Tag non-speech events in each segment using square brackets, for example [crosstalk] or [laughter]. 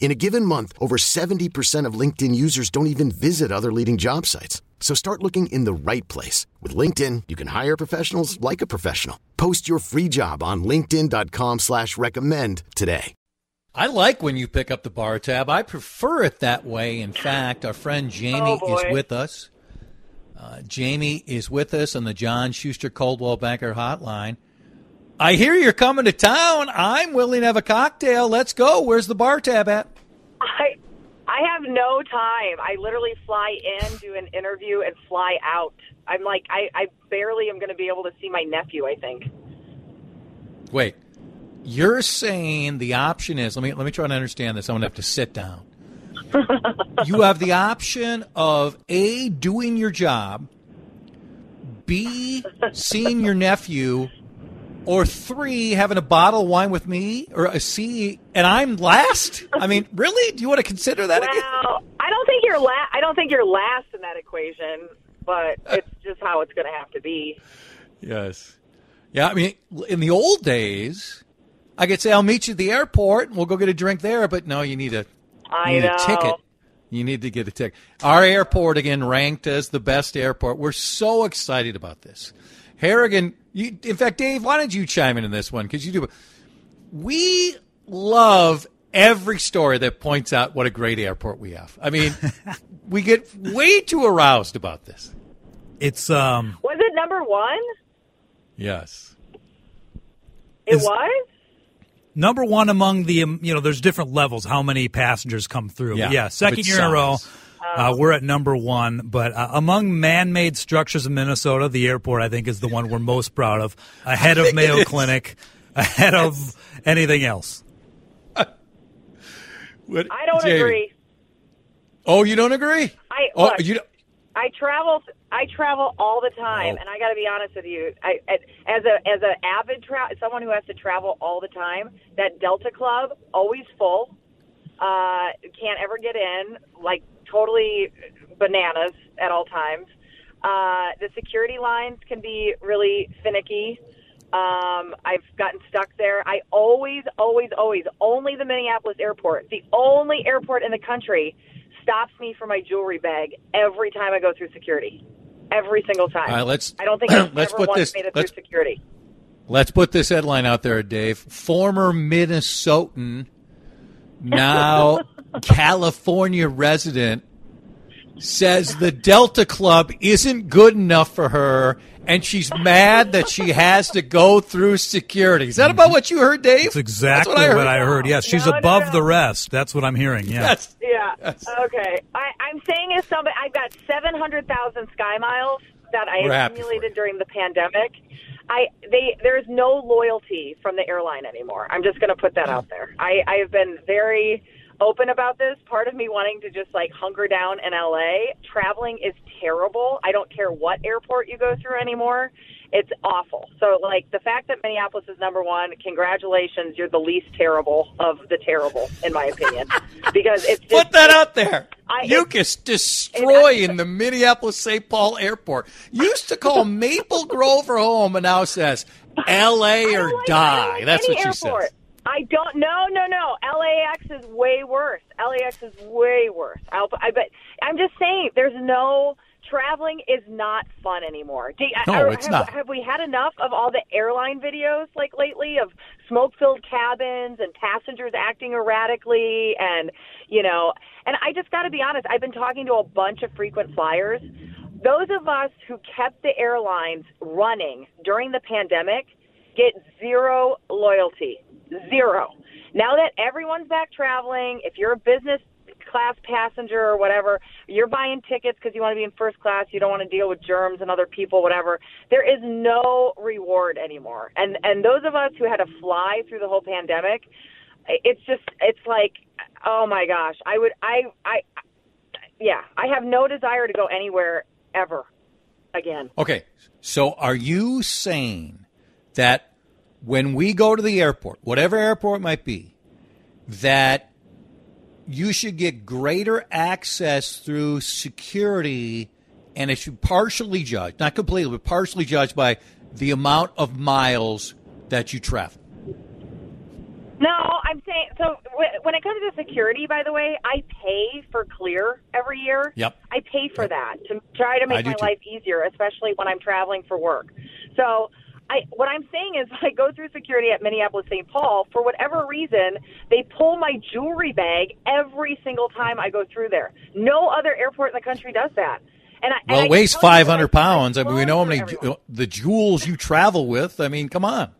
In a given month, over 70% of LinkedIn users don't even visit other leading job sites. So start looking in the right place. With LinkedIn, you can hire professionals like a professional. Post your free job on linkedin.com slash recommend today. I like when you pick up the bar tab. I prefer it that way. In fact, our friend Jamie Oh, is with us. Uh, Jamie is with us on the John Schuster Coldwell Banker Hotline. I hear you're coming to town. I'm willing to have a cocktail. Let's go. Where's the bar tab at? Have no time. I literally fly in, do an interview, and fly out. I'm like, I, I barely am going to be able to see my nephew. I think. Wait, you're saying the option is let me let me try to understand this. I'm gonna have to sit down. [laughs] you have the option of a doing your job, b seeing your nephew, or three having a bottle of wine with me, or a c and I'm last. I mean, [laughs] really? Do you want to consider that again? Well, I don't think you're la- I don't think you're last in that equation, but uh, it's just how it's going to have to be. Yes. Yeah, I mean, in the old days, I could say I'll meet you at the airport and we'll go get a drink there. But no, you need a I you need know. a ticket. You need to get a ticket. Our airport again ranked as the best airport. We're so excited about this. Harrigan, you, in fact, Dave, why don't you chime in on this one? Because you do. We love every story that points out what a great airport we have. I mean, [laughs] we get way too aroused about this. It's um Was it number one? Yes. It Is- was. number one among the um, you know there's different levels how many passengers come through. Yeah, yeah, second its year in a row. Size. Uh, we're at number one, but uh, among man-made structures in Minnesota, the airport I think is the one we're most proud of, ahead of Mayo Clinic, ahead of anything else. [laughs] What- I don't Jamie. agree. Oh, you don't agree? I oh, look, you don't- I travel. I travel all the time, Oh. and I got to be honest with you. I, as a as an avid tra- someone who has to travel all the time, that Delta Club always full. Uh, can't ever get in. Like totally bananas at all times. Uh, the security lines can be really finicky. Um, I've gotten stuck there. I always, always, always only the Minneapolis airport, the only airport in the country, stops me for my jewelry bag every time I go through security. Every single time. All right, let's- I don't think I've [clears throat] let's ever put once this- made it through security. Let's put this headline out there, Dave. Former Minnesotan, now [laughs] California resident, says the Delta Club isn't good enough for her, and she's mad that she has to go through security. Is that about what you heard, Dave? That's exactly That's what, I heard. Yes, she's No, no, above no. the rest. That's what I'm hearing. Yeah. Yes. Yeah. Yes. Okay. I, I'm saying as somebody, I've got 700,000 Sky Miles that I We're accumulated during the pandemic. I they there's no loyalty from the airline anymore. I'm just going to put that out there. I I have been very open about this. Part of me wanting to just like hunker down in LA. Traveling is terrible. I don't care what airport you go through anymore. It's awful. So like the fact that Minneapolis is number 1, congratulations, you're the least terrible of the terrible in my opinion. [laughs] because it's just Put that out there. I- Yuccas destroying the Minneapolis St. Paul airport. Used to call Maple Grove her home and now says L.A. Or like- die. That's what she airport. says. I don't. No, no, no. LAX is way worse. LAX is way worse. I'll, I bet. I'm just saying. There's no traveling is not fun anymore. Do, No, it's have, not. Have we had enough of all the airline videos like lately of smoke-filled cabins and passengers acting erratically and you know? And I just got to be honest. I've been talking to a bunch of frequent flyers. Those of us who kept the airlines running during the pandemic get zero loyalty. Zero. Now that everyone's back traveling, if you're a business class passenger or whatever, you're buying tickets because you want to be in first class, you don't want to deal with germs and other people, whatever. There is no reward anymore. And and those of us who had to fly through the whole pandemic, it's just it's like oh my gosh, I would I I yeah, I have no desire to go anywhere ever again. Okay. So are you saying that when we go to the airport, whatever airport it might be, that you should get greater access through security and it should partially judge, not completely, but partially judged by the amount of miles that you travel. No, I'm saying so. When it comes to security, by the way, I pay for Clear every year. Yep. I pay for that to try to make my too. life easier, especially when I'm traveling for work. So, I what I'm saying is, [laughs] I go through security at Minneapolis St. Paul. For whatever reason, they pull my jewelry bag every single time I go through there. No other airport in the country does that. And I, and Well, I it weighs tell you, 500 pounds. I mean, we know how many everyone. the jewels you travel with. I mean, come on.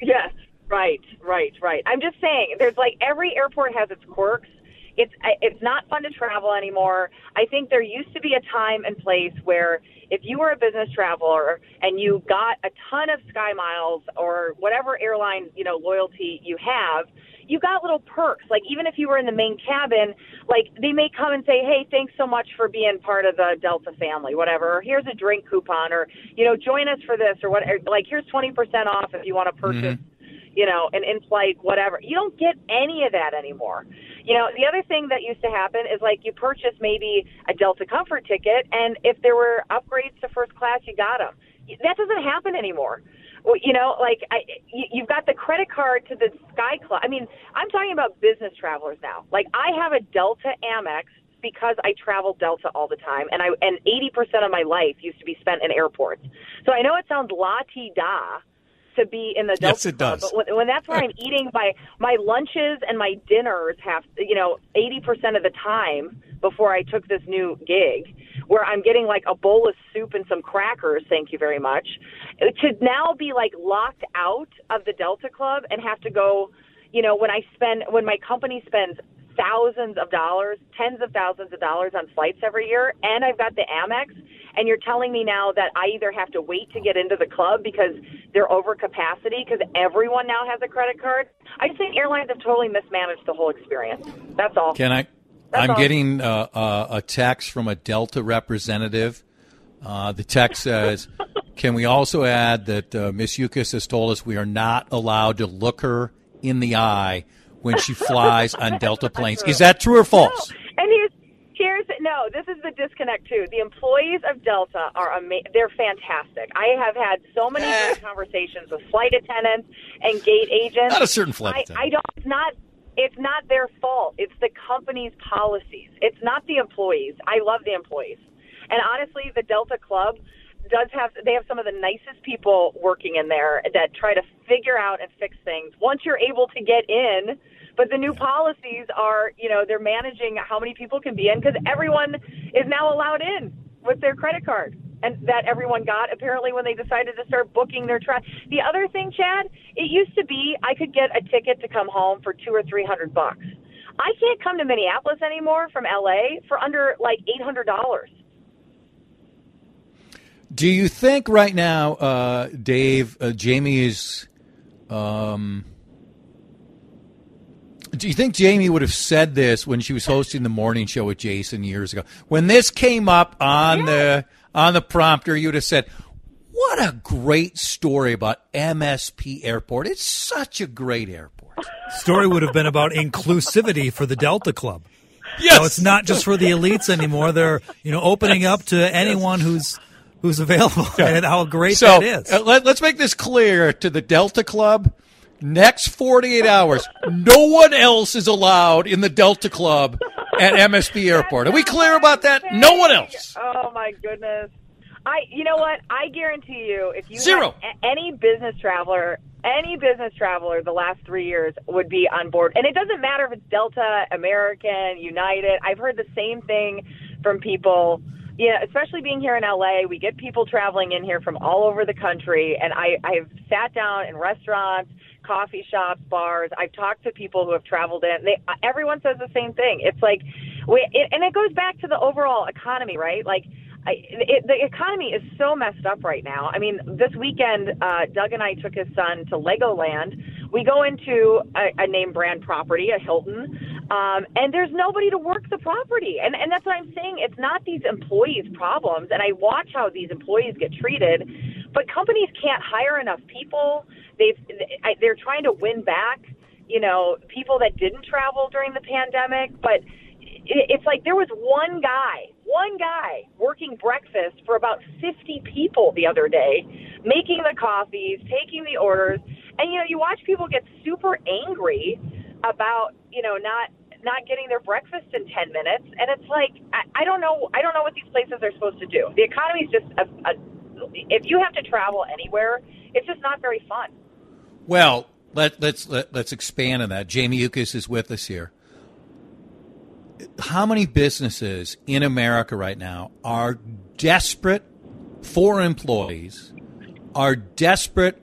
Yes, right, right, right. I'm just saying, there's like every airport has its quirks. It's it's not fun to travel anymore. I think there used to be a time and place where if you were a business traveler and you got a ton of Sky Miles or whatever airline you know loyalty you have, you got little perks. Like even if you were in the main cabin, like they may come and say, "Hey, thanks so much for being part of the Delta family, whatever. Or here's a drink coupon, or you know, join us for this, or what. Like here's twenty percent off if you want to purchase." Mm-hmm. You know, an in-flight whatever. You don't get any of that anymore. You know, the other thing that used to happen is like you purchase maybe a Delta Comfort ticket, and if there were upgrades to first class, you got them. That doesn't happen anymore. You know, like I, you- you've got the credit card to the Sky Club. I mean, I'm talking about business travelers now. Like I have a Delta Amex because I travel Delta all the time, and I and 80% of my life used to be spent in airports. So I know it sounds la ti da to be in the Delta Yes, it Club, does. but when, when that's where I'm [laughs] eating my my lunches and my dinners have you know 80% of the time before I took this new gig where I'm getting like a bowl of soup and some crackers thank you very much to now be like locked out of the Delta Club and have to go you know when I spend when my company spends thousands of dollars, tens of thousands of dollars on flights every year, and I've got the Amex, and you're telling me now that I either have to wait to get into the club because they're over capacity because everyone now has a credit card. I just think airlines have totally mismanaged the whole experience. That's all. Can I? That's I'm all. getting uh, uh, a text from a Delta representative. Uh, the text says, [laughs] "Can we also add that uh, Miss Yuccas has told us we are not allowed to look her in the eye when she flies on Delta [laughs] planes? Is that true or false?" No. And here's here's no. This is the disconnect too. The employees of Delta are amazing. they're fantastic. I have had so many eh. great conversations with flight attendants and gate agents. Not a certain flight I, attendant. I don't. It's not. It's not their fault. It's the company's policies. It's not the employees. I love the employees, and honestly, the Delta Club does have. They have some of the nicest people working in there that try to figure out and fix things once you're able to get in. But the new policies are, you know, they're managing how many people can be in because everyone is now allowed in with their credit card. And that everyone got apparently when they decided to start booking their tra The other thing, Chad, it used to be I could get a ticket to come home for two or three hundred bucks. I can't come to Minneapolis anymore from LA for under like eight hundred dollars. Do you think right now, uh, Dave, uh, Jamie is? Um, do you think Jamie would have said this when she was hosting the morning show with Jason years ago? When this came up on the on the prompter, you'd have said, "What a great story about MSP Airport! It's such a great airport." Story would have been about inclusivity for the Delta Club. Yes, So it's not just for the elites anymore. They're you know opening up to anyone who's who's available, [laughs] and how great So that is. uh, let, us make this clear to the Delta Club. Next 48 hours, no one else is allowed in the Delta Club at MSP Airport. Are we clear about that? No one else. Oh my goodness. I you know what? I guarantee you if you Zero. any business traveler, any business traveler the last 3 years would be on board. And it doesn't matter if it's Delta, American, United. I've heard the same thing from people yeah, especially being here in LA, we get people traveling in here from all over the country, and I I've sat down in restaurants, coffee shops, bars. I've talked to people who have traveled in. They everyone says the same thing. It's like we it, and it goes back to the overall economy, right? Like I, it, the economy is so messed up right now. I mean, this weekend, uh, Doug and I took his son to Legoland. We go into a, a name brand property, a Hilton, um, and there's nobody to work the property. And, and that's what I'm saying. It's not these employees' problems. And I watch how these employees get treated, but companies can't hire enough people. They've, they're trying to win back, you know, people that didn't travel during the pandemic, but it's like there was one guy, one guy working breakfast for about 50 people the other day, making the coffees, taking the orders, and you know, you watch people get super angry about, you know, not not getting their breakfast in 10 minutes and it's like I, I don't know I don't know what these places are supposed to do. The economy is just a, a if you have to travel anywhere, it's just not very fun. Well, let, let's let, let's expand on that. Jamie Yuccas is with us here how many businesses in America right now are desperate for employees, are desperate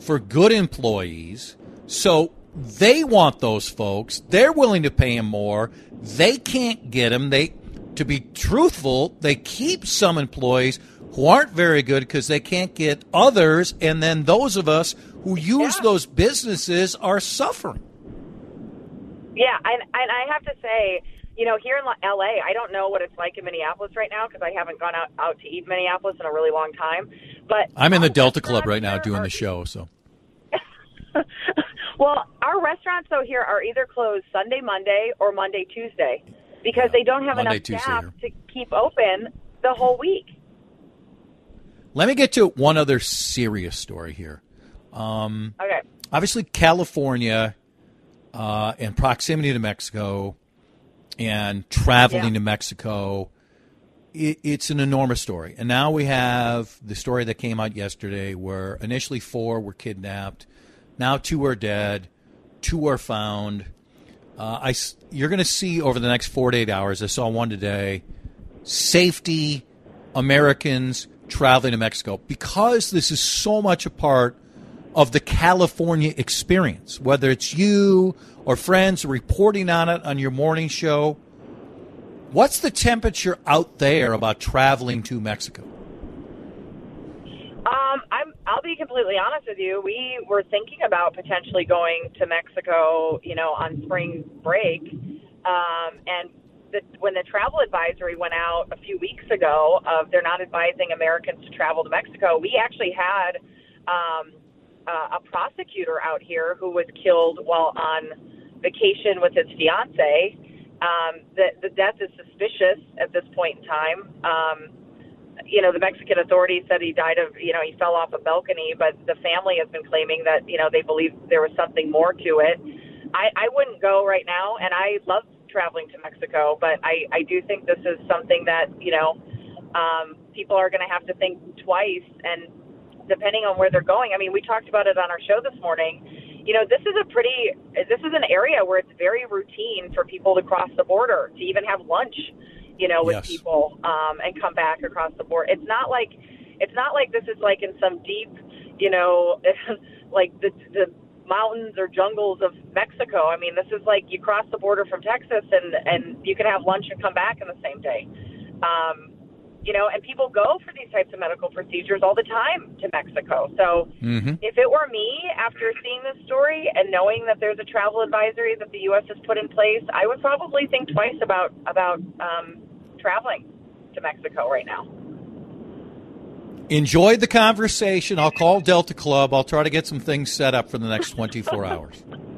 for good employees, so they want those folks. They're willing to pay them more. They can't get them. They, to be truthful, they keep some employees who aren't very good because they can't get others, and then those of us who use yeah. those businesses are suffering. Yeah, and, and I have to say, you know, here in LA, I don't know what it's like in Minneapolis right now because I haven't gone out, out to eat Minneapolis in a really long time. But I'm in the Delta Club right now doing are, the show, so. [laughs] well, our restaurants though here are either closed Sunday, Monday, or Monday, Tuesday because they don't have Monday, enough Tuesday staff here. to keep open the whole week. Let me get to one other serious story here. Um, okay. Obviously, California uh, and proximity to Mexico and traveling yeah. to Mexico. It, it's an enormous story. And now we have the story that came out yesterday where initially four were kidnapped, now two are dead, two are found. Uh, I, you're going to see over the next four to eight hours, I saw one today, safety Americans traveling to Mexico because this is so much a part of the California experience, whether it's you or friends reporting on it on your morning show. What's the temperature out there about traveling to Mexico? Um, I'm. I'll be completely honest with you. We were thinking about potentially going to Mexico, you know, on spring break, um, and the, when the travel advisory went out a few weeks ago, of they're not advising Americans to travel to Mexico. We actually had um, uh, a prosecutor out here who was killed while on vacation with his fiance. Um, the, the death is suspicious at this point in time. Um, you know, the Mexican authorities said he died of, you know, he fell off a balcony, but the family has been claiming that, you know, they believe there was something more to it. I, I wouldn't go right now, and I love traveling to Mexico, but I, I do think this is something that, you know, um, people are going to have to think twice and depending on where they're going. I mean, we talked about it on our show this morning. You know, this is a pretty, this is an area where it's very routine for people to cross the border, to even have lunch, you know, with yes. people um, and come back across the border. It's not like, it's not like this is like in some deep, you know, [laughs] like the the mountains or jungles of Mexico. I mean, this is like you cross the border from Texas and and you can have lunch and come back in the same day. Um, you know, and people go for these types of medical procedures all the time to Mexico. So mm-hmm. if it were me, after seeing this story and knowing that there's a travel advisory that the U.S. has put in place, I would probably think twice about about um, traveling to Mexico right now. Enjoyed the conversation. I'll call Delta Club. I'll try to get some things set up for the next 24 hours. [laughs]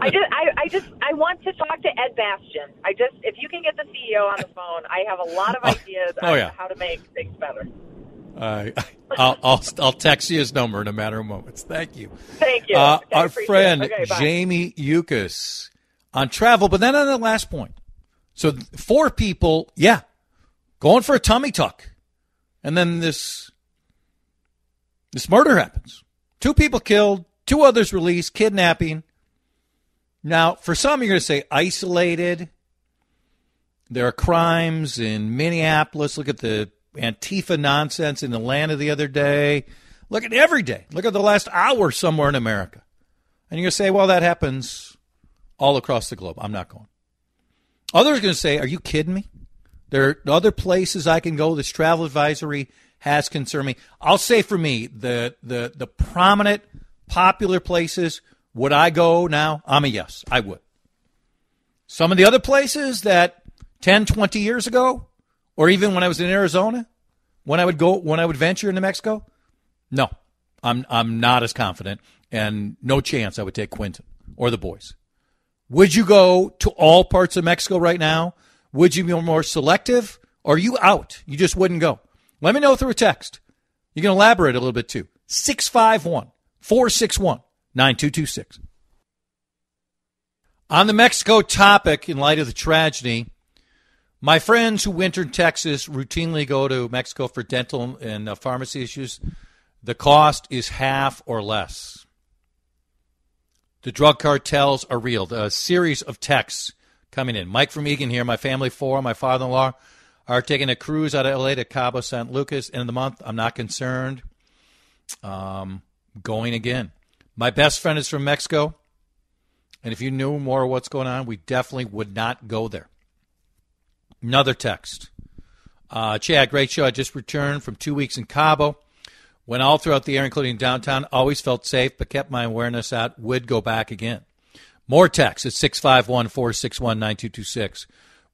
I just, I, I just, I want to talk to Ed Bastian. I just, if you can get the CEO on the phone, I have a lot of oh, ideas oh, on yeah. how to make things better. Uh, I'll, I'll, I'll text you his number in a matter of moments. Thank you. Thank you. Uh, our friend okay, Jamie Yuccas on travel, but then on the last point. So four people, yeah, going for a tummy tuck, and then this this murder happens. Two people killed, two others released, kidnapping. Now, for some, you're going to say isolated. There are crimes in Minneapolis. Look at the Antifa nonsense in Atlanta the other day. Look at every day. Look at the last hour somewhere in America. And you're going to say, well, that happens all across the globe. I'm not going. Others are going to say, are you kidding me? There are other places I can go. This travel advisory has concerned me. I'll say for me, the, the, the prominent, popular places, would I go now? I'm a yes. I would. Some of the other places that 10, 20 years ago, or even when I was in Arizona, when I would go, when I would venture into Mexico, no, I'm, I'm not as confident and no chance I would take Quinton or the boys. Would you go to all parts of Mexico right now? Would you be more selective? Or are you out? You just wouldn't go. Let me know through a text. You can elaborate a little bit too. 651 461 9226. On the Mexico topic, in light of the tragedy, my friends who winter in Texas routinely go to Mexico for dental and uh, pharmacy issues. The cost is half or less. The drug cartels are real. A series of texts coming in. Mike from Eagan here. My family, four, my father in law, are taking a cruise out of LA to Cabo San Lucas. End of the month. I'm not concerned. Um, going again. My best friend is from Mexico. And if you knew more of what's going on, we definitely would not go there. Another text. Uh, Chad, great show. I just returned from two weeks in Cabo. Went all throughout the area, including downtown. Always felt safe, but kept my awareness out. Would go back again. More text at 651 461 9226.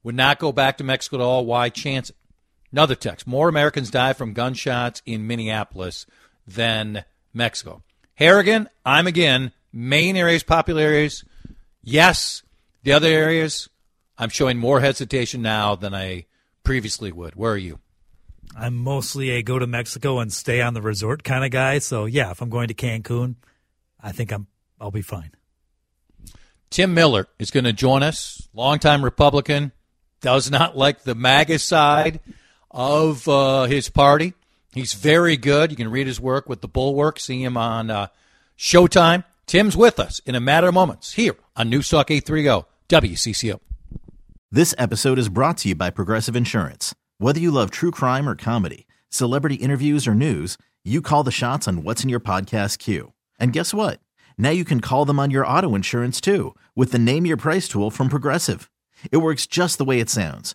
Would not go back to Mexico at all. Why chance it? Another text. More Americans die from gunshots in Minneapolis than Mexico. Harrigan, I'm again. Main areas, popular areas, yes. The other areas, I'm showing more hesitation now than I previously would. Where are you? I'm mostly a go to Mexico and stay on the resort kind of guy. So yeah, if I'm going to Cancun, I think I'm I'll be fine. Tim Miller is going to join us. Longtime Republican, does not like the MAGA side of uh, his party. He's very good. You can read his work with the Bulwark. See him on uh, Showtime. Tim's with us in a matter of moments here on Newstalk 830 WCCO. This episode is brought to you by Progressive Insurance. Whether you love true crime or comedy, celebrity interviews or news, you call the shots on what's in your podcast queue. And guess what? Now you can call them on your auto insurance too with the Name Your Price tool from Progressive. It works just the way it sounds.